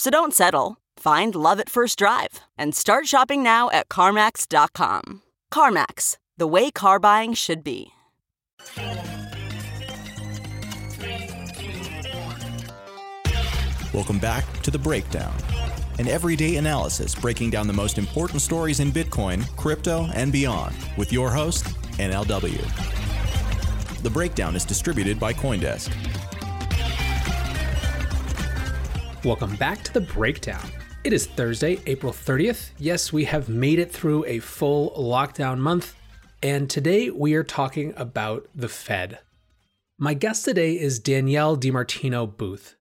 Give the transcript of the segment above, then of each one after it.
So don't settle. Find love at first drive and start shopping now at CarMax.com. CarMax, the way car buying should be. Welcome back to The Breakdown, an everyday analysis breaking down the most important stories in Bitcoin, crypto, and beyond with your host, NLW. The Breakdown is distributed by Coindesk. Welcome back to The Breakdown. It is Thursday, April 30th. Yes, we have made it through a full lockdown month, and today we are talking about the Fed. My guest today is Danielle DiMartino Booth.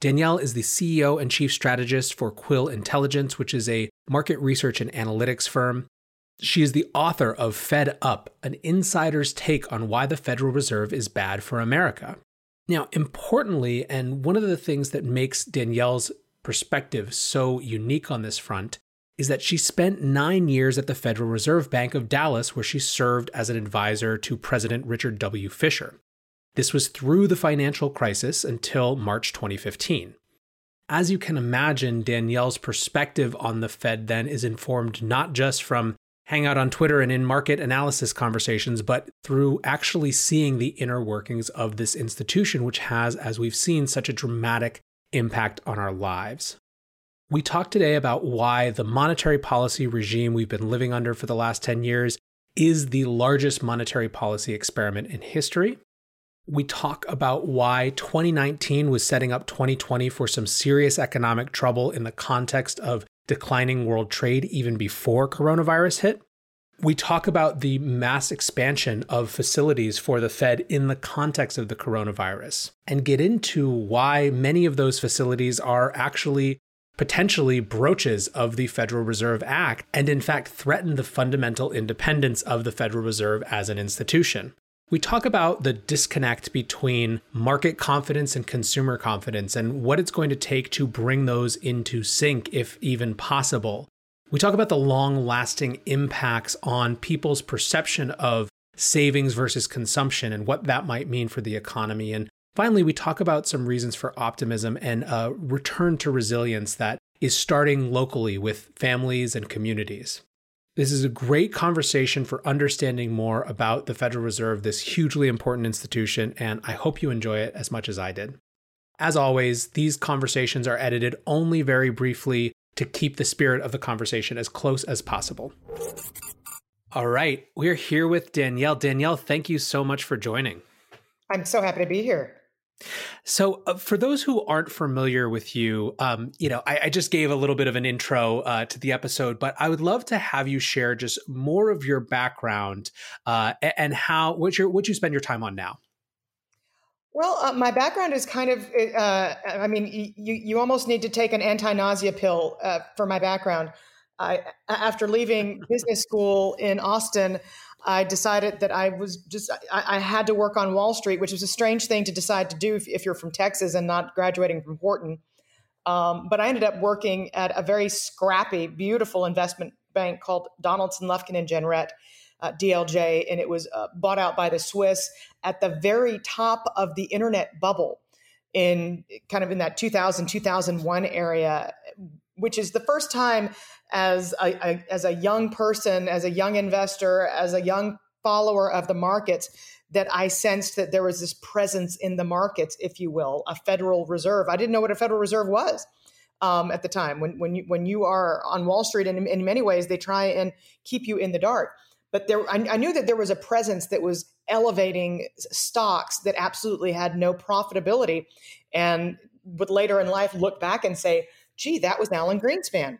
Danielle is the CEO and chief strategist for Quill Intelligence, which is a market research and analytics firm. She is the author of Fed Up, an insider's take on why the Federal Reserve is bad for America. Now, importantly, and one of the things that makes Danielle's perspective so unique on this front is that she spent nine years at the Federal Reserve Bank of Dallas, where she served as an advisor to President Richard W. Fisher. This was through the financial crisis until March 2015. As you can imagine, Danielle's perspective on the Fed then is informed not just from hangout on Twitter and in market analysis conversations, but through actually seeing the inner workings of this institution, which has, as we've seen, such a dramatic impact on our lives. We talked today about why the monetary policy regime we've been living under for the last 10 years is the largest monetary policy experiment in history we talk about why 2019 was setting up 2020 for some serious economic trouble in the context of declining world trade even before coronavirus hit. We talk about the mass expansion of facilities for the Fed in the context of the coronavirus and get into why many of those facilities are actually potentially broaches of the Federal Reserve Act and, in fact, threaten the fundamental independence of the Federal Reserve as an institution. We talk about the disconnect between market confidence and consumer confidence and what it's going to take to bring those into sync, if even possible. We talk about the long lasting impacts on people's perception of savings versus consumption and what that might mean for the economy. And finally, we talk about some reasons for optimism and a return to resilience that is starting locally with families and communities. This is a great conversation for understanding more about the Federal Reserve, this hugely important institution, and I hope you enjoy it as much as I did. As always, these conversations are edited only very briefly to keep the spirit of the conversation as close as possible. All right, we're here with Danielle. Danielle, thank you so much for joining. I'm so happy to be here. So, uh, for those who aren't familiar with you, um, you know, I, I, just gave a little bit of an intro uh, to the episode, but I would love to have you share just more of your background uh, and how what you what you spend your time on now. Well, uh, my background is kind of, uh, I mean, you you almost need to take an anti-nausea pill uh, for my background. I, after leaving business school in Austin, I decided that I was just I, I, had to work on Wall Street, which was a strange thing to decide to do if, if you're from Texas and not graduating from Wharton. Um, but I ended up working at a very scrappy, beautiful investment bank called Donaldson, Lufkin and Jenrette, uh, DLJ, and it was uh, bought out by the Swiss at the very top of the internet bubble in kind of in that 2000 2001 area which is the first time as a, a, as a young person, as a young investor, as a young follower of the markets, that I sensed that there was this presence in the markets, if you will, a Federal Reserve. I didn't know what a Federal Reserve was. um, at the time. When when you when you are on Wall Street, and in, in many ways they try and keep you in the dark. But there, I, I knew that there was a presence that was elevating stocks that absolutely had no profitability, and would later in life look back and say, "Gee, that was Alan Greenspan."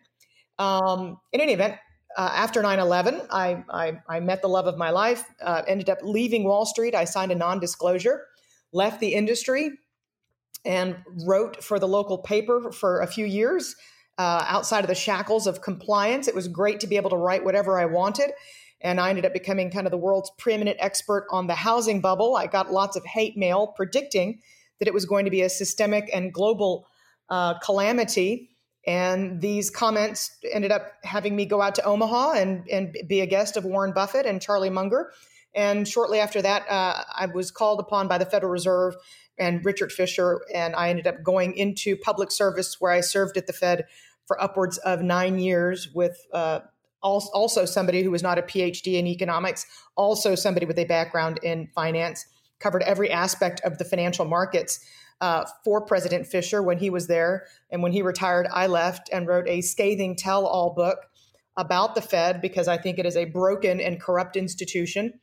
Um, in any event, uh, after 9-11 I, I, I, met the love of my life uh, ended up leaving wall street. I signed a non-disclosure left the industry and wrote for the local paper for a few years uh, outside of the shackles of compliance. It was great to be able to write whatever i wanted and i ended up becoming kind of the world's preeminent expert on the housing bubble. I got lots of hate mail predicting that it was going to be a systemic and global uh, calamity and these comments ended up having me go out to Omaha and, and be a guest of Warren Buffett and Charlie Munger. And shortly after that, uh, I was called upon by the Federal Reserve and Richard Fisher, and I ended up going into public service where I served at the Fed for upwards of nine years with uh, also somebody who was not a PhD in economics, also somebody with a background in finance, covered every aspect of the financial markets uh, for President Fisher when he was there. And when he retired, I left and wrote a scathing tell all book about the Fed because I think it is a broken and corrupt institution.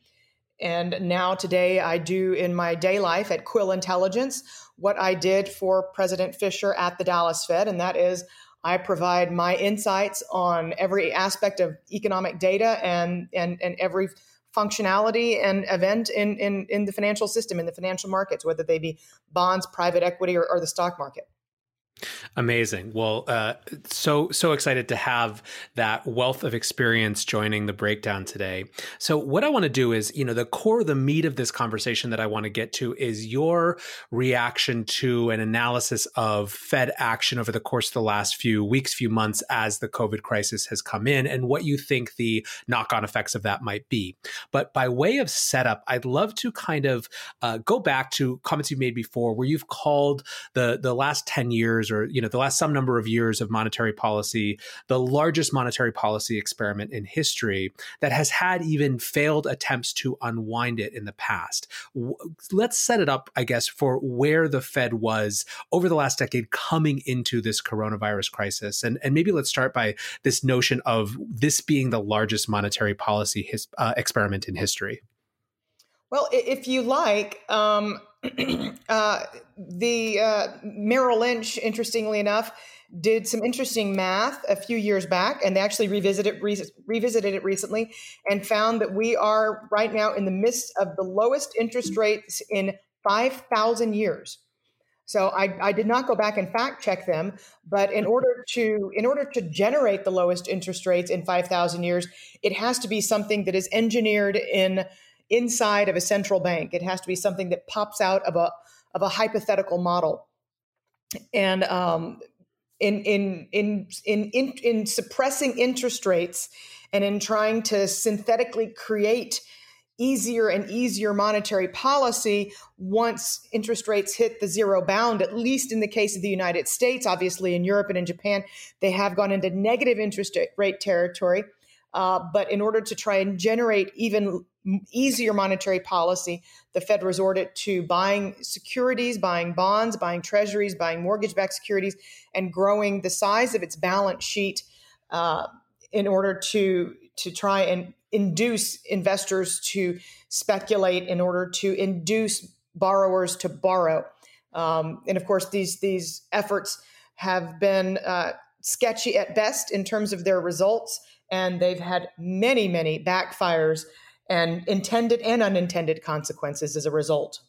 And now, today, I do in my day life at Quill Intelligence what I did for President Fisher at the Dallas Fed, and that is I provide my insights on every aspect of economic data and, and, and every functionality and event in, in, in the financial system, in the financial markets, whether they be bonds, private equity, or, or the stock market. Amazing. Well, uh, so so excited to have that wealth of experience joining the breakdown today. So, what I want to do is, you know, the core, the meat of this conversation that I want to get to is your reaction to an analysis of Fed action over the course of the last few weeks, few months, as the COVID crisis has come in, and what you think the knock-on effects of that might be. But by way of setup, I'd love to kind of uh, go back to comments you made before, where you've called the the last ten years or you know the last some number of years of monetary policy the largest monetary policy experiment in history that has had even failed attempts to unwind it in the past. Let's set it up i guess for where the fed was over the last decade coming into this coronavirus crisis. And and maybe let's start by this notion of this being the largest monetary policy his, uh, experiment in history. Well, if you like, um, uh, the uh, Merrill Lynch, interestingly enough, did some interesting math a few years back, and they actually revisited re- revisited it recently, and found that we are right now in the midst of the lowest interest rates in five thousand years. So I, I, did not go back and fact check them, but in order to in order to generate the lowest interest rates in five thousand years, it has to be something that is engineered in inside of a central bank. It has to be something that pops out of a of a hypothetical model. And um, in, in, in in in in suppressing interest rates and in trying to synthetically create easier and easier monetary policy once interest rates hit the zero bound, at least in the case of the United States. Obviously, in Europe and in Japan, they have gone into negative interest rate territory. Uh, but in order to try and generate even easier monetary policy, the Fed resorted to buying securities, buying bonds, buying treasuries, buying mortgage backed securities, and growing the size of its balance sheet uh, in order to, to try and induce investors to speculate, in order to induce borrowers to borrow. Um, and of course, these, these efforts have been uh, sketchy at best in terms of their results, and they've had many, many backfires and intended and unintended consequences as a result.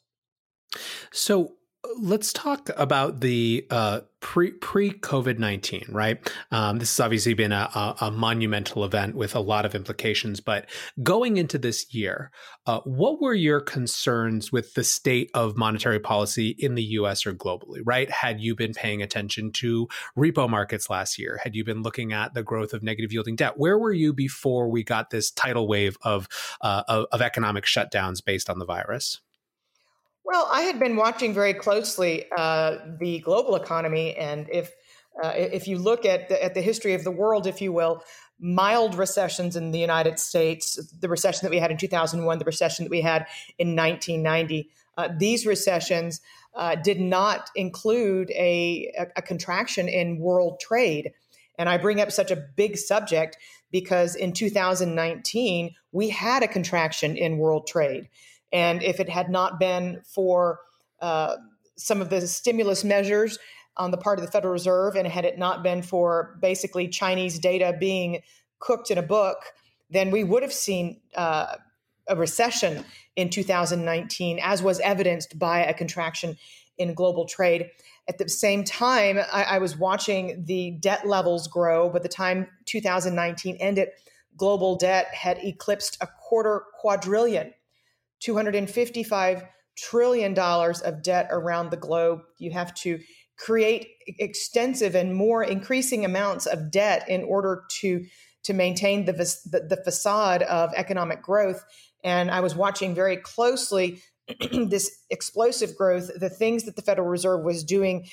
So let's talk about the uh, pre pre COVID nineteen. Right, um, this has obviously been a, a, a, monumental event with a lot of implications. But going into this year, uh, what were your concerns with the state of monetary policy in the U.S. or globally? Right, had you been paying attention to repo markets last year? Had you been looking at the growth of negative yielding debt? Where were you before we got this tidal wave of uh, of, of economic shutdowns based on the virus? Well, I had been watching very closely uh, the global economy, and if uh, if you look at the, at the history of the world, if you will, mild recessions in the United States, the recession that we had in 2001, the recession that we had in 1990, uh, these recessions uh, did not include a, a, a contraction in world trade. And I bring up such a big subject because in 2019, we had a contraction in world trade. And if it had not been for uh, some of the stimulus measures on the part of the Federal Reserve, and had it not been for basically Chinese data being cooked in a book, then we would have seen uh, a recession in 2019, as was evidenced by a contraction in global trade. At the same time, I, I was watching the debt levels grow. By the time 2019 ended, global debt had eclipsed a quarter quadrillion, 255 trillion dollars of debt around the globe. You have to create extensive and more increasing amounts of debt in order to to maintain the, the, the facade of economic growth. And I was watching very closely this explosive growth, the things that the Federal Reserve was doing,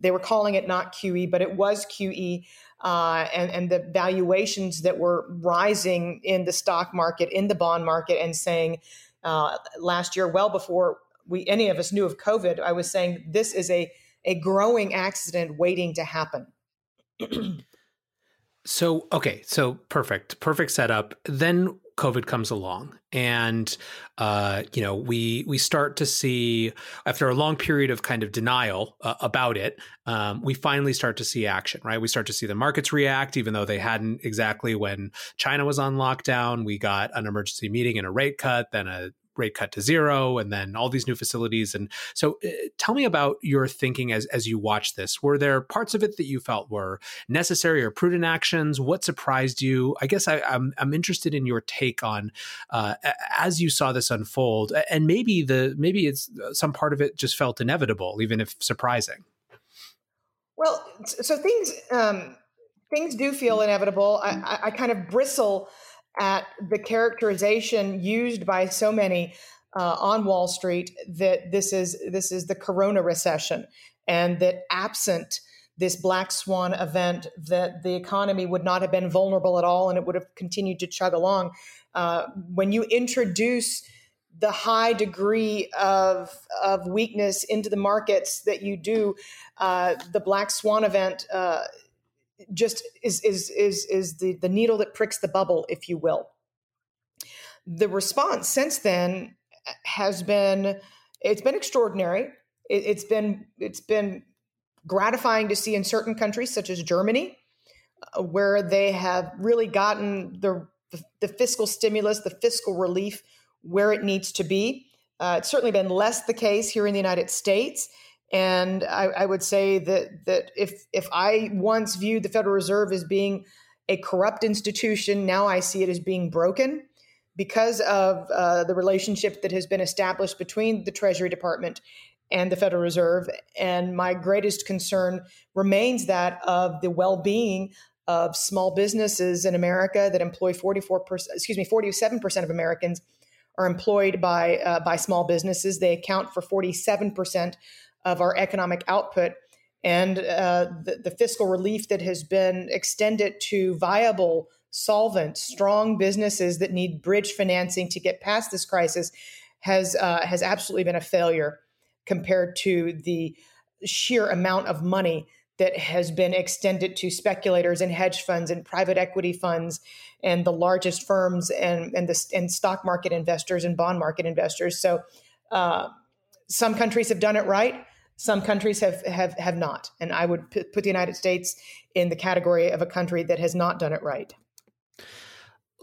they were calling it not QE, but it was QE. Uh, and, and the valuations that were rising in the stock market, in the bond market, and saying uh, last year, well before we any of us knew of COVID, I was saying this is a a growing accident waiting to happen. so okay, so perfect, perfect setup. Then COVID comes along, and uh, you know we we start to see after a long period of kind of denial uh, about it, um, we finally start to see action. Right, we start to see the markets react, even though they hadn't exactly when China was on lockdown. We got an emergency meeting and a rate cut, then a rate cut to zero and then all these new facilities. And so uh, tell me about your thinking as as you watched this. Were there parts of it that you felt were necessary or prudent actions? What surprised you? I guess I, am I'm, I'm interested in your take on uh, as you saw this unfold and maybe the maybe it's uh, some part of it just felt inevitable even if surprising. Well so things um things do feel inevitable. I, I kind of bristle at the characterization used by so many uh, on Wall Street that this is this is the Corona recession, and that absent this black swan event, that the economy would not have been vulnerable at all, and it would have continued to chug along. Uh, when you introduce the high degree of of weakness into the markets that you do, uh, the black swan event uh, just is is is is the the needle that pricks the bubble, if you will. The response since then has been it's been extraordinary. It, it's been it's been gratifying to see in certain countries such as Germany, uh, where they have really gotten the, the, the fiscal stimulus, the fiscal relief where it needs to be. Uh, it's certainly been less the case here in the United States. And I, I, would say that that if if I once viewed the Federal Reserve as being a corrupt institution, now I see it as being broken because of uh, the relationship that has been established between the Treasury Department and the Federal Reserve. And my greatest concern remains that of the well-being of small businesses in America that employ 44%, excuse me 47 percent of Americans are employed by uh, by small businesses. They account for 47 percent of our economic output and uh, the, the, fiscal relief that has been extended to viable, solvent, strong businesses that need bridge financing to get past this crisis has uh, has absolutely been a failure compared to the sheer amount of money that has been extended to speculators and hedge funds and private equity funds and the largest firms and and the and stock market investors and bond market investors. So. Uh, some countries have done it right some countries have have have not, and I would p- put the United States in the category of a country that has not done it right.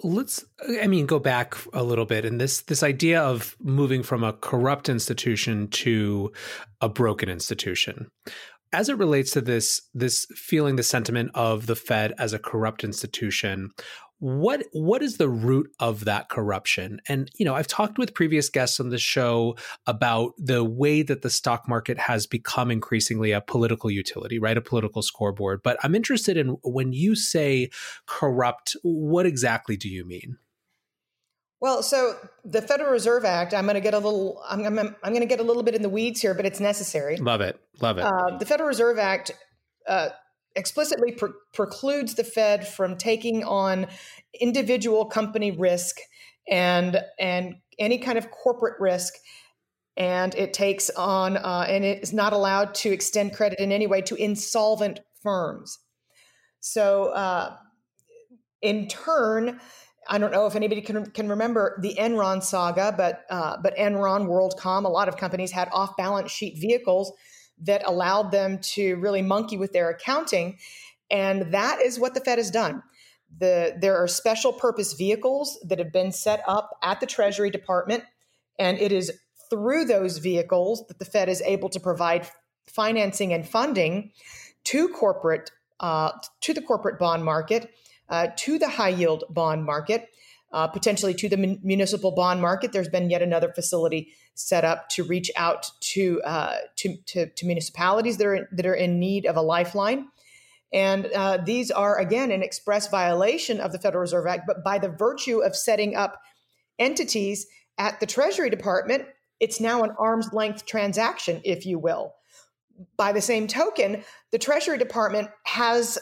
Let's, I mean, go back a little bit, and this this idea of moving from a corrupt institution to a broken institution. As it relates to this this feeling the sentiment of the fed as a corrupt institution what what is the root of that corruption? And you know i've talked with previous guests on the show about the way that the stock market has become increasingly a political utility right? A political scoreboard. But i'm interested in when you say corrupt what exactly do you mean? Well, so the Federal Reserve Act, I'm going to get a little, I'm, I'm, I'm going to get a little bit in the weeds here, but it's necessary. Love it, love it. Uh, the Federal Reserve Act uh, explicitly pre- precludes the Fed from taking on individual company risk and and any kind of corporate risk and it takes on uh, and it is not allowed to extend credit in any way to insolvent firms. So, uh, in turn, I don't know if anybody can, can remember the Enron saga, but uh, but Enron, WorldCom, a lot of companies had off balance sheet vehicles that allowed them to really monkey with their accounting, and that is what the Fed has done. The there are special purpose vehicles that have been set up at the Treasury Department, and it is through those vehicles that the Fed is able to provide financing and funding to corporate uh, to the corporate bond market uh, to the high yield bond market, uh, potentially to the mun- municipal bond market. There's been yet another facility set up to reach out to uh, to, to, to, municipalities that are in, that are in need of a lifeline. And uh, these are again an express violation of the Federal Reserve Act, but by the virtue of setting up entities at the Treasury Department, it's now an arm's length transaction, if you will. By the same token, the Treasury Department has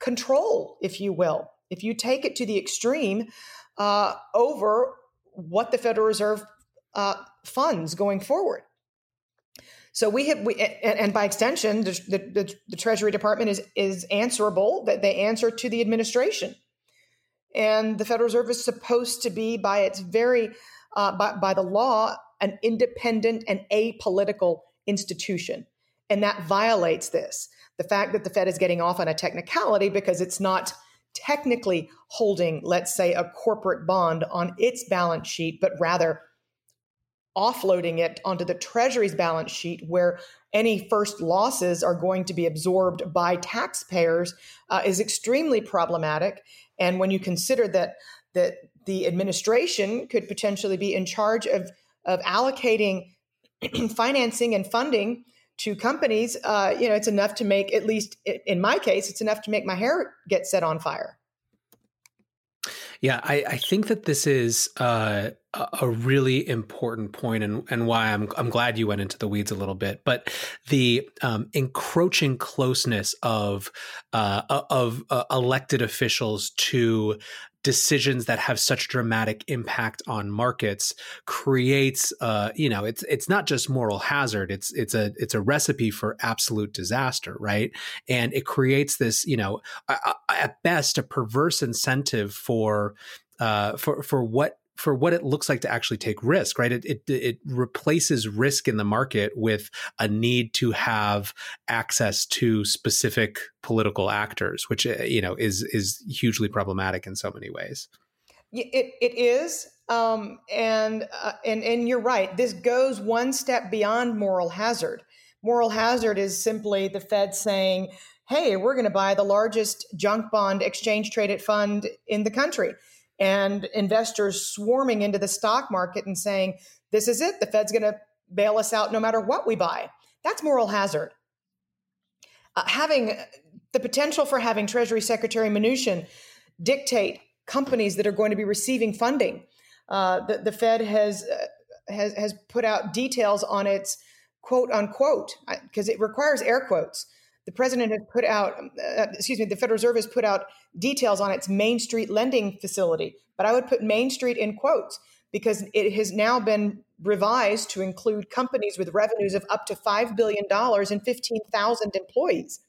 control, if you will, if you take it to the extreme uh, over what the Federal Reserve uh, funds going forward. So we have, we, and, and by extension, the, the, the, Treasury Department is is answerable. That they answer to the administration, and the Federal Reserve is supposed to be, by its very, uh, by, by the law, an independent and apolitical institution, and that violates this the fact that the Fed is getting off on a technicality because it's not technically holding, let's say, a corporate bond on its balance sheet, but rather offloading it onto the Treasury's balance sheet, where any first losses are going to be absorbed by taxpayers, uh, is extremely problematic. And when you consider that that the administration could potentially be in charge of of allocating financing and funding to companies, uh, you know, it's enough to make, at least in my case, it's enough to make my hair get set on fire. Yeah, I, I think that this is uh, a really important point, and and why I'm I'm glad you went into the weeds a little bit. But the um, encroaching closeness of uh, of uh, elected officials to decisions that have such dramatic impact on markets creates uh, you know it's it's not just moral hazard. It's it's a it's a recipe for absolute disaster right? And it creates this you know at best a perverse incentive for uh, for for what for what it looks like to actually take risk, right? It, it, it replaces risk in the market with a need to have access to specific political actors, which uh, you know is is hugely problematic in so many ways. It it is, um, and uh, and and you're right. This goes one step beyond moral hazard. Moral hazard is simply the Fed saying, "Hey, we're going to buy the largest junk bond exchange traded fund in the country." And investors swarming into the stock market and saying, this is it, the Fed's going to bail us out no matter what we buy. That's moral hazard. Uh, having the potential for having Treasury Secretary Mnuchin dictate companies that are going to be receiving funding. Uh, the, the, Fed has, uh, has, has put out details on its quote unquote, because it requires air quotes, the president has put out, uh, excuse me, the Federal Reserve has put out details on its Main Street lending facility, but I would put Main Street in quotes because it has now been revised to include companies with revenues of up to $5 billion and 15,000 employees.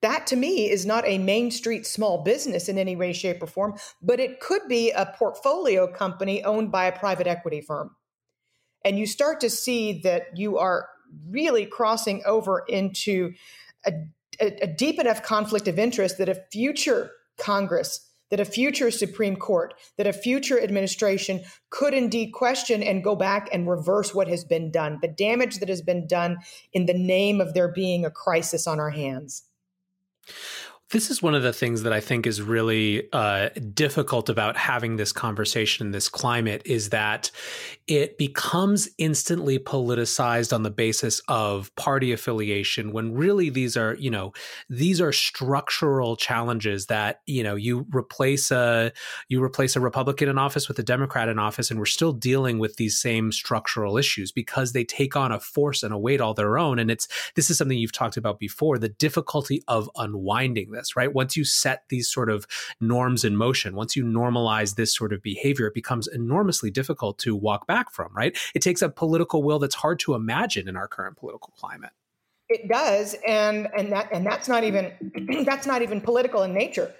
That to me is not a Main Street small business in any way, shape, or form, but it could be a portfolio company owned by a private equity firm. And you start to see that you are really crossing over into a, a, deep enough conflict of interest that a future Congress, that a future Supreme Court, that a future administration could indeed question and go back and reverse what has been done, the damage that has been done in the name of there being a crisis on our hands. This is one of the things that I think is really uh, difficult about having this conversation in this climate is that it becomes instantly politicized on the basis of party affiliation when really these are, you know, these are structural challenges that, you know, you replace a you replace a Republican in office with a Democrat in office and we're still dealing with these same structural issues because they take on a force and a weight all their own and it's this is something you've talked about before, the difficulty of unwinding this right? Once you set these sort of norms in motion, once you normalize this sort of behavior, it becomes enormously difficult to walk back from, right? It takes a political will that's hard to imagine in our current political climate. It does, and and that and that's not even that's not even political in nature.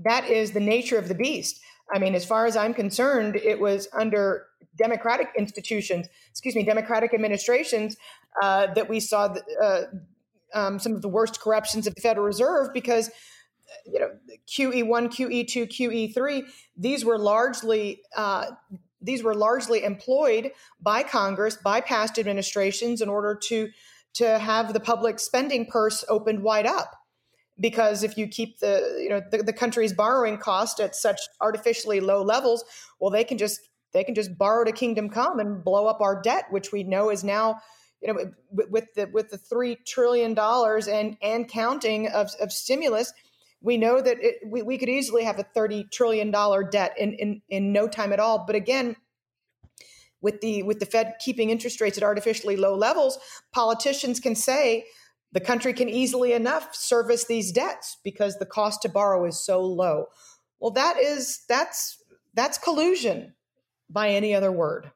That is the nature of the beast. I mean, as far as I'm concerned, it was under democratic institutions, excuse me, democratic administrations, uh, that we saw the, uh, um, some of the worst corruptions of the Federal Reserve because you know QE1, QE2, QE3 these were largely uh, these were largely employed by Congress by past administrations in order to to have the public spending purse opened wide up. Because if you keep the you know the, the country's borrowing cost at such artificially low levels well they can just they can just borrow to kingdom come and blow up our debt which we know is now you know with the with the three trillion dollars and and counting of, of stimulus we know that it, we, we could easily have a 30 trillion dollar debt in, in in no time at all. But again with the with the fed keeping interest rates at artificially low levels politicians can say the country can easily enough service these debts because the cost to borrow is so low. Well that is that's that's collusion by any other word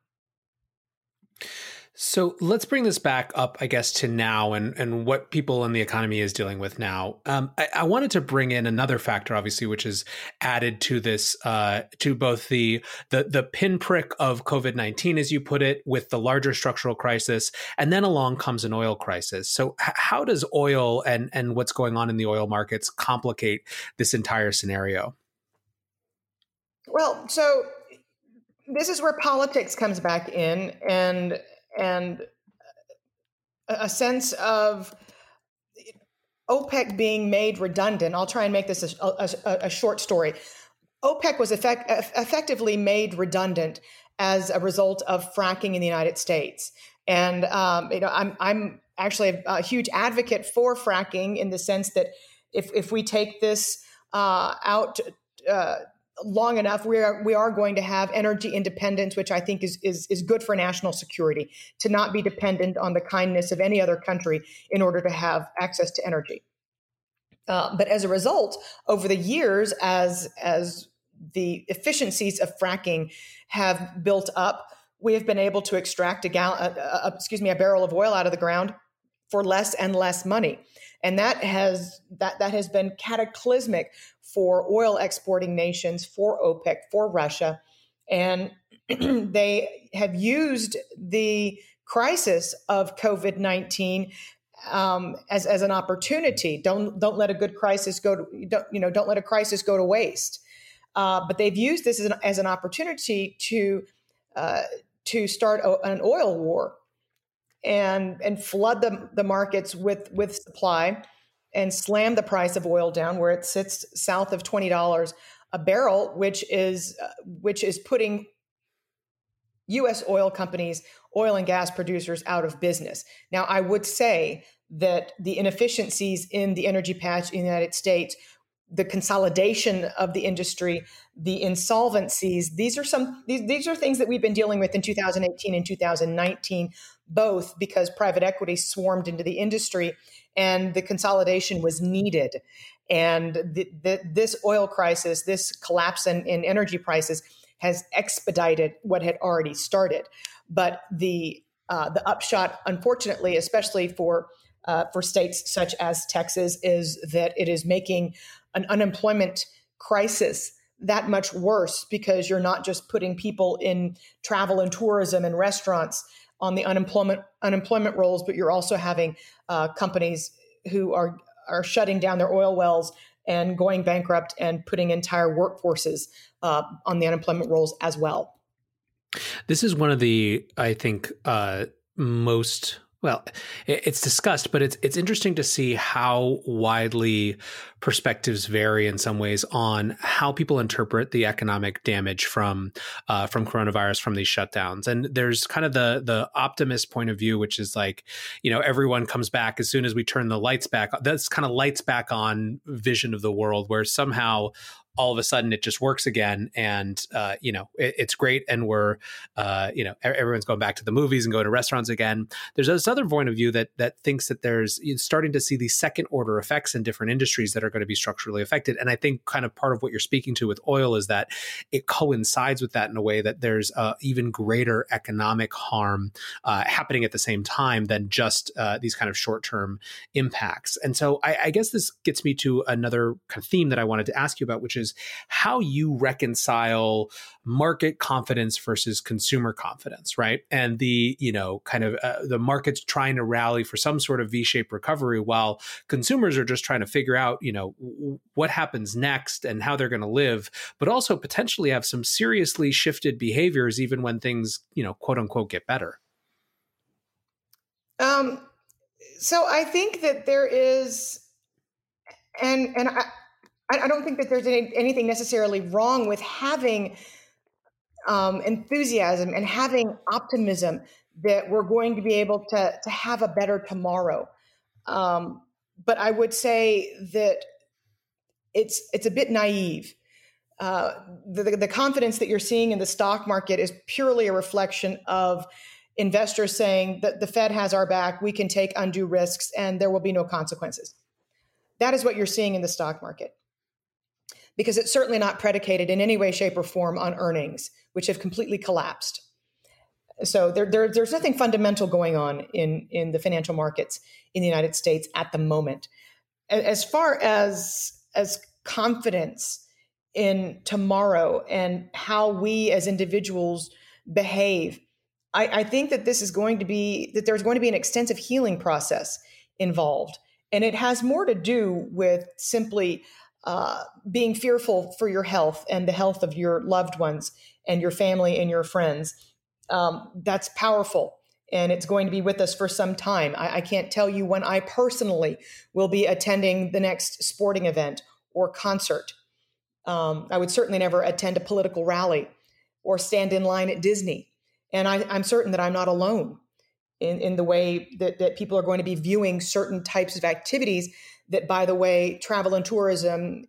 so let's bring this back up, I guess, to now and, and what people in the economy is dealing with now. Um, I, I, wanted to bring in another factor, obviously, which is added to this, uh, to both the the the pinprick of COVID nineteen, as you put it, with the larger structural crisis, and then along comes an oil crisis. So h- how does oil and and what's going on in the oil markets complicate this entire scenario? Well, so this is where politics comes back in, and and a sense of OPEC being made redundant. I'll try and make this a, a, a short story. OPEC was effect, effectively made redundant as a result of fracking in the United States. And um, you know, I'm I'm actually a, a, huge advocate for fracking in the sense that if if we take this uh, out uh, long enough, we are we are going to have energy independence, which I think is is is good for national security to not be dependent on the kindness of any other country in order to have access to energy. Uh, but as a result, over the years, as as the efficiencies of fracking have built up, we have been able to extract a gallon, excuse me, a barrel of oil out of the ground for less and less money and that has that that has been cataclysmic for oil exporting nations, for OPEC, for Russia, and they have used the crisis of COVID nineteen um, as as an opportunity. Don't don't let a good crisis go to don't, you know don't let a crisis go to waste. Uh, but they've used this as an, as an opportunity to uh, to start a, an oil war and and flood the, the markets with with supply and slam the price of oil down where it sits south of $20 a barrel which is uh, which is putting US oil companies oil and gas producers out of business now i would say that the inefficiencies in the energy patch in the United States the consolidation of the industry, the insolvencies. These are some these, these are things that we've been dealing with in 2018 and 2019, both because private equity swarmed into the industry and the consolidation was needed. And the, the, this oil crisis, this collapse in, in energy prices, has expedited what had already started. But the uh, the upshot, unfortunately, especially for uh, for states such as Texas, is that it is making an unemployment crisis that much worse because you're not just putting people in travel and tourism and restaurants on the unemployment unemployment rolls, but you're also having uh, companies who are are shutting down their oil wells and going bankrupt and putting entire workforces uh, on the unemployment rolls as well. This is one of the I think uh, most well, it's discussed, but it's it's interesting to see how widely perspectives vary in some ways on how people interpret the economic damage from uh, from coronavirus from these shutdowns. And there's kind of the the optimist point of view, which is like, you know, everyone comes back as soon as we turn the lights back. That's kind of lights back on vision of the world, where somehow all of a sudden it just works again, and uh, you know it, it's great, and we're uh, you know everyone's going back to the movies and going to restaurants again. There's this other point of view that that thinks that there's starting to see these second order effects in different industries that are going to be structurally affected, and I think kind of part of what you're speaking to with oil is that it coincides with that in a way that there's uh, even greater economic harm uh, happening at the same time than just uh, these kind of short term impacts. And so I, I guess this gets me to another kind of theme that I wanted to ask you about, which is how you reconcile market confidence versus consumer confidence, right? And the, you know, kind of uh, the market's trying to rally for some sort of V-shaped recovery while consumers are just trying to figure out, you know, w- what happens next and how they're going to live, but also potentially have some seriously shifted behaviors even when things, you know, quote unquote get better. Um so I think that there is and and I I don't think that there's any, anything necessarily wrong with having um, enthusiasm and having optimism that we're going to be able to, to have a better tomorrow. Um, but I would say that it's it's a bit naive. Uh, the, the confidence that you're seeing in the stock market is purely a reflection of investors saying that the Fed has our back, we can take undue risks, and there will be no consequences. That is what you're seeing in the stock market because it's certainly not predicated in any way, shape, or form on earnings, which have completely collapsed. So there, there, there's nothing fundamental going on in, in the financial markets in the United States at the moment. As far as as confidence in tomorrow and how we as individuals behave, I, I think that this is going to be that there's going to be an extensive healing process involved, and it has more to do with simply uh, being fearful for your health and the health of your loved ones and your family and your friends. Um, that's powerful and it's going to be with us for some time. I, I, can't tell you when I personally will be attending the next sporting event or concert. Um, I would certainly never attend a political rally or stand in line at Disney. And I, am certain that I'm not alone in, in the way that, that people are going to be viewing certain types of activities that, by the way, travel and tourism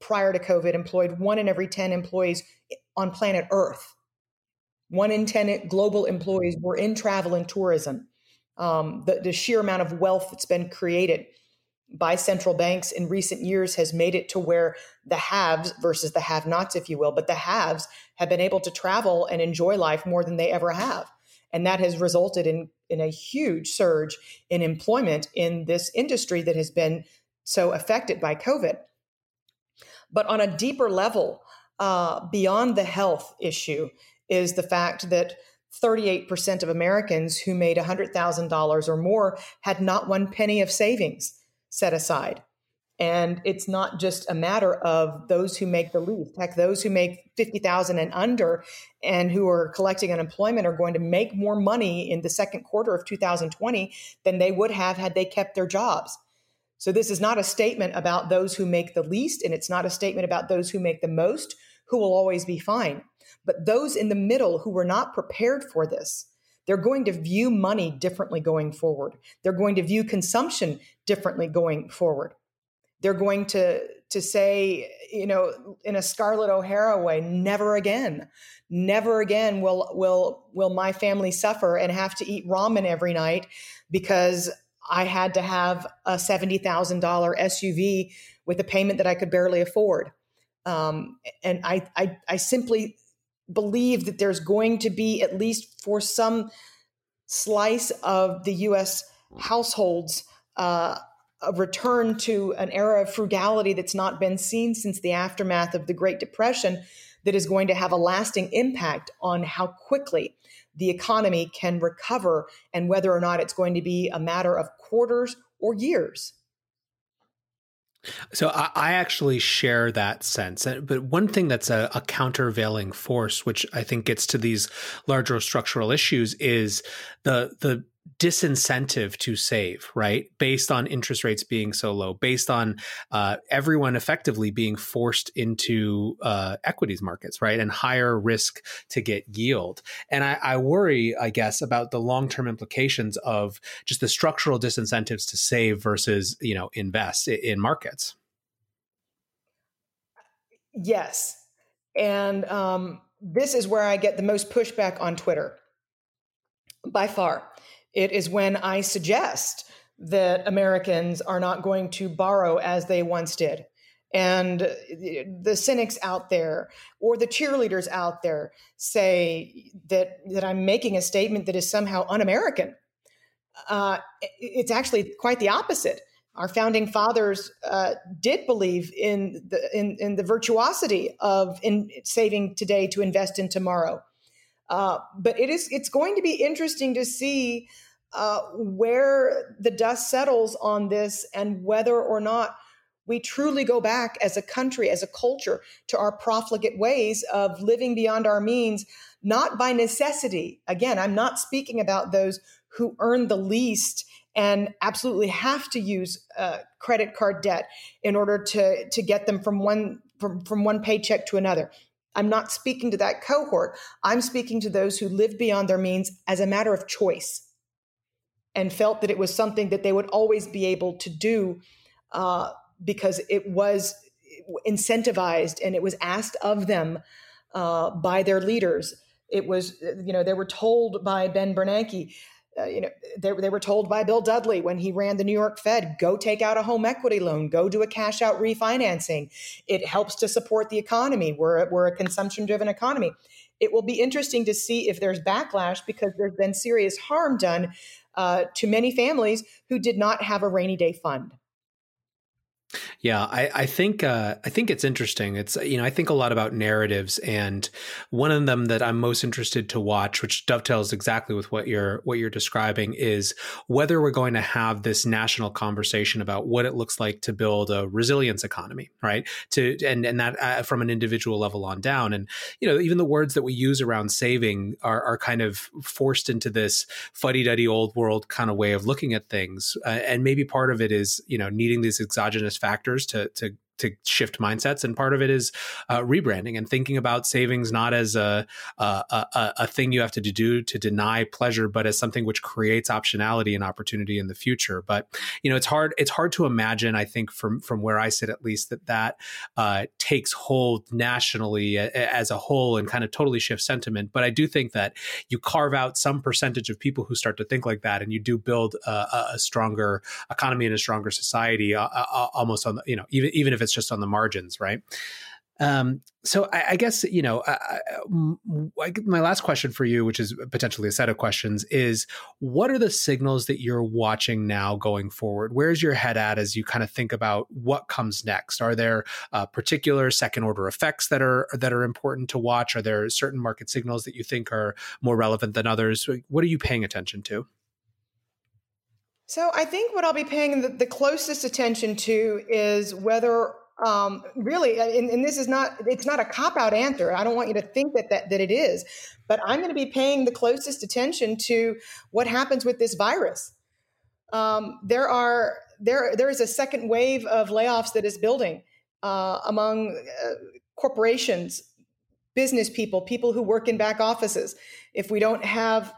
prior to COVID employed one in every 10 employees on planet Earth. One in 10 global employees were in travel and tourism. Um, the, the sheer amount of wealth that's been created by central banks in recent years has made it to where the haves versus the have nots, if you will, but the haves have been able to travel and enjoy life more than they ever have. And that has resulted in, in a huge surge in employment in this industry that has been so affected by COVID. But on a deeper level, uh, beyond the health issue, is the fact that 38% of Americans who made $100,000 or more had not one penny of savings set aside. And it's not just a matter of those who make the least. Heck, those who make 50,000 and under and who are collecting unemployment are going to make more money in the second quarter of 2020 than they would have had they kept their jobs. So this is not a statement about those who make the least, and it's not a statement about those who make the most, who will always be fine. But those in the middle who were not prepared for this, they're going to view money differently going forward. They're going to view consumption differently going forward. They're going to to say, you know, in a Scarlett O'Hara way, never again, never again will will will my family suffer and have to eat ramen every night because I had to have a $70,000 SUV with a payment that I could barely afford. Um, and I, I, I simply believe that there's going to be, at least for some slice of the US households, uh, a return to an era of frugality that's not been seen since the aftermath of the Great Depression that is going to have a lasting impact on how quickly the economy can recover and whether or not it's going to be a matter of quarters or years. So I, I, actually share that sense. Uh, but one thing that's a, a, countervailing force, which I think gets to these larger structural issues, is the the disincentive to save, right? Based on interest rates being so low, based on uh, everyone effectively being forced into uh, equities markets, right? And higher risk to get yield. And I, I worry, I guess, about the long term implications of just the structural disincentives to save versus, you know, invest in markets. Yes. And um, this is where I get the most pushback on Twitter by far. It is when I suggest that Americans are not going to borrow as they once did. And the cynics out there or the cheerleaders out there say that, that I'm making a statement that is somehow un American. Uh, it's actually quite the opposite. Our founding fathers uh, did believe in the in, in the virtuosity of in saving today to invest in tomorrow. Uh, but it is it's going to be interesting to see uh, where the dust settles on this and whether or not we truly go back as a country, as a culture, to our profligate ways of living beyond our means, not by necessity. Again, I'm not speaking about those who earn the least and absolutely have to use uh, credit card debt in order to to get them from one from, from one paycheck to another. I'm not speaking to that cohort. I'm speaking to those who live beyond their means as a matter of choice and felt that it was something that they would always be able to do uh, because it was incentivized and it was asked of them uh, by their leaders. It was, you know, they were told by Ben Bernanke, uh, you know, they, they were told by Bill Dudley when he ran the New York Fed, go take out a home equity loan, go do a cash out refinancing. It helps to support the economy. We're, we're a consumption driven economy. It will be interesting to see if there's backlash because there's been serious harm done uh, to many families who did not have a rainy day fund. Yeah, I, I think uh, I think it's interesting. It's you know I think a lot about narratives, and one of them that I'm most interested to watch, which dovetails exactly with what you're what you're describing, is whether we're going to have this national conversation about what it looks like to build a resilience economy, right? To and and that uh, from an individual level on down, and you know even the words that we use around saving are are kind of forced into this fuddy duddy old world kind of way of looking at things, uh, and maybe part of it is you know needing these exogenous factors to to to shift mindsets and part of it is uh, rebranding and thinking about savings not as a, a, a, a thing you have to do to deny pleasure but as something which creates optionality and opportunity in the future. But you know it's hard it's hard to imagine i think from from where i sit at least that that uh, takes hold nationally as a whole and kind of totally shifts sentiment. But i do think that you carve out some percentage of people who start to think like that and you do build a, a stronger economy and a stronger society uh, uh almost on the, you know even even if it's just on the margins, right? Um, so I, I, guess you know, I, I, my last question for you, which is potentially a set of questions, is what are the signals that you're watching now going forward? Where's your head at as you kind of think about what comes next? Are there uh, particular second order effects that are that are important to watch? Are there certain market signals that you think are more relevant than others? What are you paying attention to? So I think what I'll be paying the, the closest attention to is whether um, really, and, and, this is not it's not a cop out answer. I don't want you to think that, that that it is, but I'm going to be paying the closest attention to what happens with this virus. Um, there are there there is a second wave of layoffs that is building uh, among uh, corporations, business people, people who work in back offices. If we don't have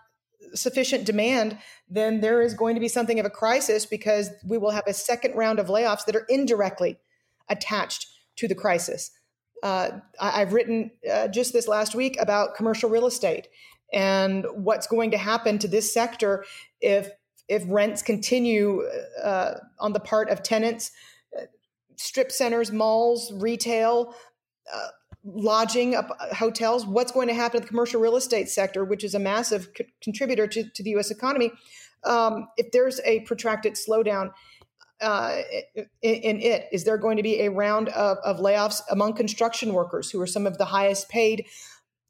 sufficient demand, then there is going to be something of a crisis because we will have a second round of layoffs that are indirectly attached to the crisis. Uh, I, have written uh, just this last week about commercial real estate and what's going to happen to this sector if if rents continue uh, on the part of tenants, uh, strip centers, malls, retail uh, lodging, uh, hotels, what's going to happen to the commercial real estate sector, which is a massive co- contributor to, to, the U.S. economy. Um, if there's a protracted slowdown uh, in, in, it, is there going to be a round of, of, layoffs among construction workers, who are some of the highest paid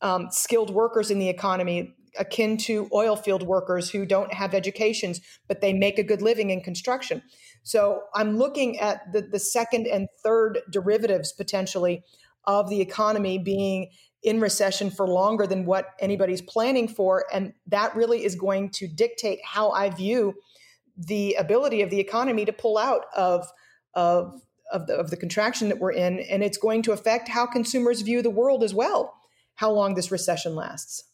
um, skilled workers in the economy, akin to oil field workers who don't have educations, but they make a good living in construction? So I'm looking at the, the second and third derivatives potentially of the economy being in recession for longer than what anybody's planning for. And that really is going to dictate how I view the ability of the economy to pull out of, of, of, the, of the contraction that we're in. And it's going to affect how consumers view the world as well, how long this recession lasts.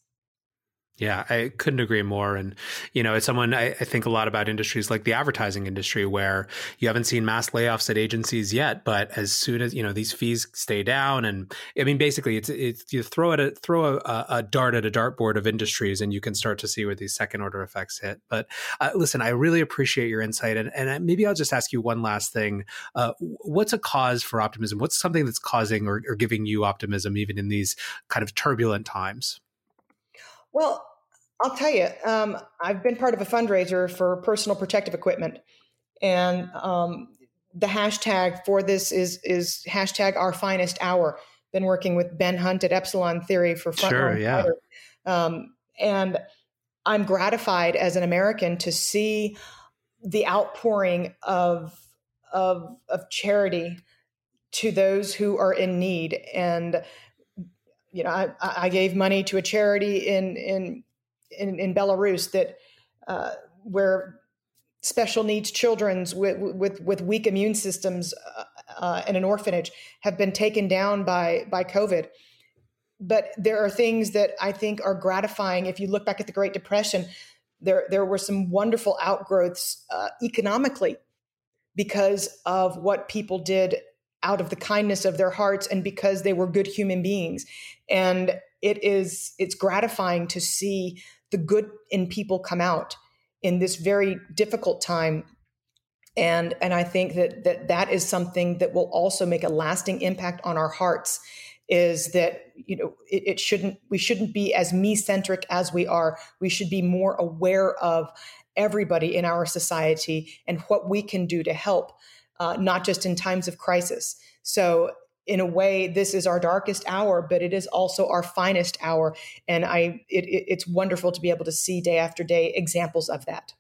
Yeah, I couldn't agree more. And, you know, it's someone, I, I, think a lot about industries like the advertising industry, where you haven't seen mass layoffs at agencies yet, but as soon as, you know, these fees stay down and I mean, basically it's, it's you throw it, a, throw a, a dart at a dartboard of industries and you can start to see where these second order effects hit. But uh, listen, I really appreciate your insight. And, and maybe I'll just ask you one last thing. Uh, what's a cause for optimism? What's something that's causing or, or giving you optimism even in these kind of turbulent times? Well, I'll tell you, um, I've been part of a fundraiser for personal protective equipment, and um, the hashtag for this is is hashtag Our Finest Hour. Been working with Ben Hunt at Epsilon Theory for front sure, yeah. Um, and I'm gratified as an American to see the outpouring of of of charity to those who are in need and you know, I, I gave money to a charity in in in, in Belarus that uh, where special needs children's with with, with weak immune systems uh, uh, in an orphanage have been taken down by by COVID. But there are things that I think are gratifying. If you look back at the Great Depression, there there were some wonderful outgrowths uh, economically because of what people did out of the kindness of their hearts and because they were good human beings and it is it's gratifying to see the good in people come out in this very difficult time. And and i think that that that is something that will also make a lasting impact on our hearts is that you know it, it shouldn't we shouldn't be as me centric as we are. We should be more aware of everybody in our society and what we can do to help uh, not just in times of crisis. So in a way this is our darkest hour but it is also our finest hour. And i it, it, it's wonderful to be able to see day after day examples of that.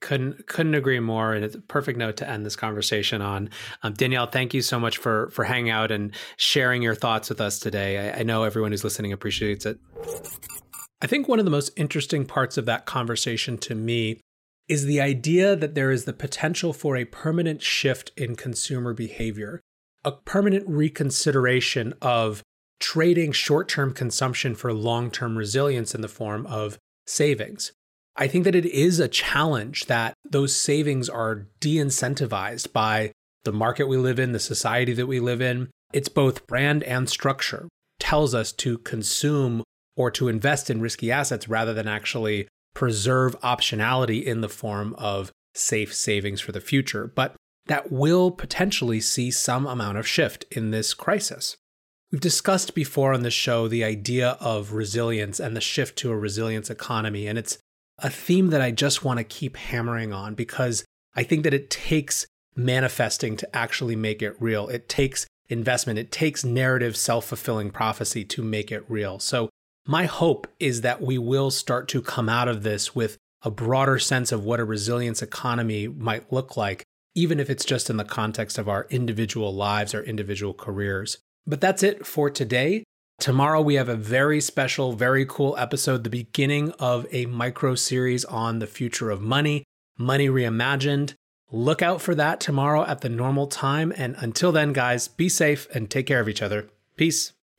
Couldn't couldn't agree more. And it's a perfect note to end this conversation on. Um, danielle thank you so much for for hanging out and sharing your thoughts with us today. I, I know everyone who's listening appreciates it. I think one of the most interesting parts of that conversation to me is the idea that there is the potential for a permanent shift in consumer behavior a permanent reconsideration of trading short term consumption for long term resilience in the form of savings. I think that it is a challenge that those savings are de incentivized by the market we live in, the society that we live in. It's both brand and structure tells us to consume or to invest in risky assets rather than actually preserve optionality in the form of safe savings for the future. But that will potentially see some amount of shift in this crisis. We've discussed before on the show the idea of resilience and the shift to a resilience economy, and it's a theme that I just want to keep hammering on because I think that it takes manifesting to actually make it real. It takes investment, it takes narrative self fulfilling prophecy to make it real. So, my hope is that we will start to come out of this with a broader sense of what a resilience economy might look like even if it's just in the context of our individual lives, our individual careers. But that's it for today. Tomorrow, we have a very special, very cool episode, the beginning of a micro series on the future of money, Money Reimagined. Look out for that tomorrow at the normal time. And until then, guys, be safe and take care of each other. Peace.